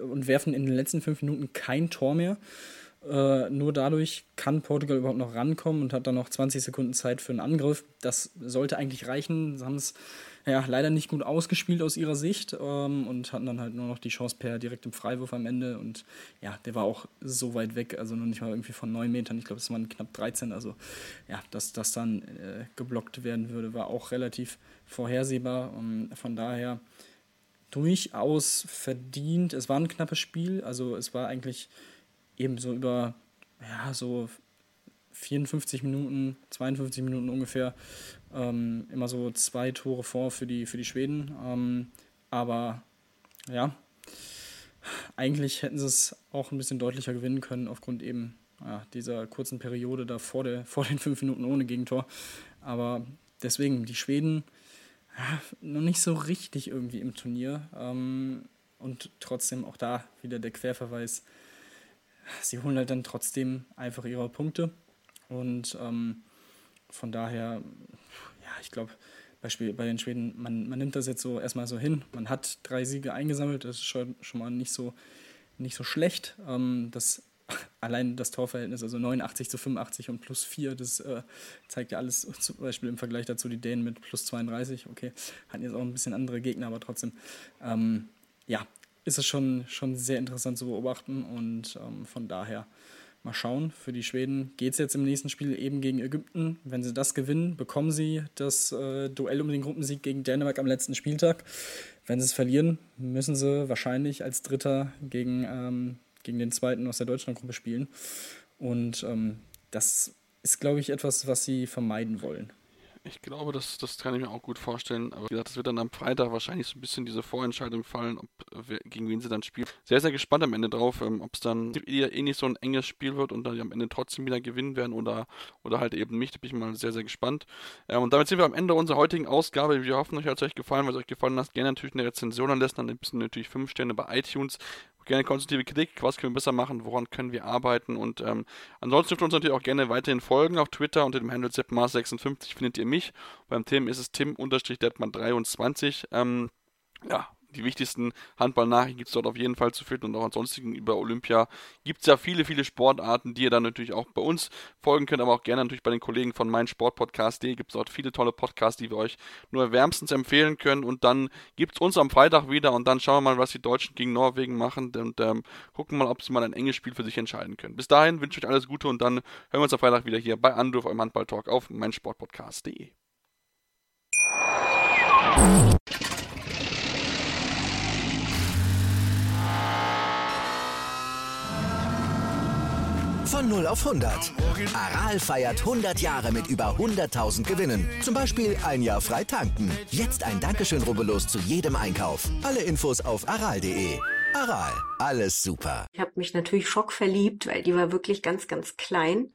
und werfen in den letzten fünf Minuten kein Tor mehr. Äh, nur dadurch kann Portugal überhaupt noch rankommen und hat dann noch 20 Sekunden Zeit für einen Angriff. Das sollte eigentlich reichen. Sie haben es ja, leider nicht gut ausgespielt aus ihrer Sicht ähm, und hatten dann halt nur noch die Chance per direktem Freiwurf am Ende. Und ja, der war auch so weit weg, also nur nicht mal irgendwie von 9 Metern. Ich glaube, es waren knapp 13. Also ja, dass das dann äh, geblockt werden würde, war auch relativ vorhersehbar. Und von daher durchaus verdient. Es war ein knappes Spiel, also es war eigentlich eben so über, ja, so 54 Minuten, 52 Minuten ungefähr, ähm, immer so zwei Tore vor für die, für die Schweden. Ähm, aber ja, eigentlich hätten sie es auch ein bisschen deutlicher gewinnen können, aufgrund eben ja, dieser kurzen Periode da vor, der, vor den fünf Minuten ohne Gegentor. Aber deswegen, die Schweden noch nicht so richtig irgendwie im Turnier. Ähm, und trotzdem auch da wieder der Querverweis. Sie holen halt dann trotzdem einfach ihre Punkte. Und ähm, von daher, ja, ich glaube, Beispiel bei den Schweden, man, man nimmt das jetzt so erstmal so hin. Man hat drei Siege eingesammelt, das ist schon, schon mal nicht so, nicht so schlecht. Ähm, das allein das Torverhältnis, also 89 zu 85 und plus 4, das äh, zeigt ja alles, zum Beispiel im Vergleich dazu die Dänen mit plus 32, okay, hatten jetzt auch ein bisschen andere Gegner, aber trotzdem, ähm, ja, ist es schon, schon sehr interessant zu beobachten und ähm, von daher mal schauen. Für die Schweden geht es jetzt im nächsten Spiel eben gegen Ägypten. Wenn sie das gewinnen, bekommen sie das äh, Duell um den Gruppensieg gegen Dänemark am letzten Spieltag. Wenn sie es verlieren, müssen sie wahrscheinlich als Dritter gegen ähm, gegen den zweiten aus der Deutschlandgruppe spielen. Und ähm, das ist, glaube ich, etwas, was sie vermeiden wollen. Ich glaube, das, das kann ich mir auch gut vorstellen. Aber wie gesagt, das wird dann am Freitag wahrscheinlich so ein bisschen diese Vorentscheidung fallen, ob, wer, gegen wen sie dann spielen. Sehr, sehr gespannt am Ende drauf, ähm, ob es dann eher eh nicht so ein enges Spiel wird und dann am Ende trotzdem wieder gewinnen werden oder, oder halt eben nicht. Da bin ich mal sehr, sehr gespannt. Ähm, und damit sind wir am Ende unserer heutigen Ausgabe. Wir hoffen, euch hat es euch gefallen. Wenn es euch gefallen hat, gerne natürlich eine Rezension anlassen. Dann ein bisschen natürlich 5 Sterne bei iTunes gerne konstruktive Kritik, was können wir besser machen, woran können wir arbeiten und ähm, ansonsten dürft ihr uns natürlich auch gerne weiterhin folgen auf Twitter unter dem Handle ZMars56 findet ihr mich. Beim Tim ist es Tim-Detman23. Ähm, ja, die wichtigsten Handballnachrichten gibt es dort auf jeden Fall zu finden und auch ansonsten über Olympia gibt es ja viele, viele Sportarten, die ihr dann natürlich auch bei uns folgen könnt, aber auch gerne natürlich bei den Kollegen von meinsportpodcast.de gibt es dort viele tolle Podcasts, die wir euch nur wärmstens empfehlen können und dann gibt es uns am Freitag wieder und dann schauen wir mal, was die Deutschen gegen Norwegen machen und ähm, gucken mal, ob sie mal ein enges Spiel für sich entscheiden können. Bis dahin wünsche ich euch alles Gute und dann hören wir uns am Freitag wieder hier bei Anruf, eurem Handballtalk auf meinsportpodcast.de. 0 auf 100. Aral feiert 100 Jahre mit über 100.000 Gewinnen. Zum Beispiel ein Jahr frei tanken. Jetzt ein Dankeschön, rubbellos zu jedem Einkauf. Alle Infos auf aral.de. Aral, alles super. Ich habe mich natürlich schockverliebt, weil die war wirklich ganz, ganz klein.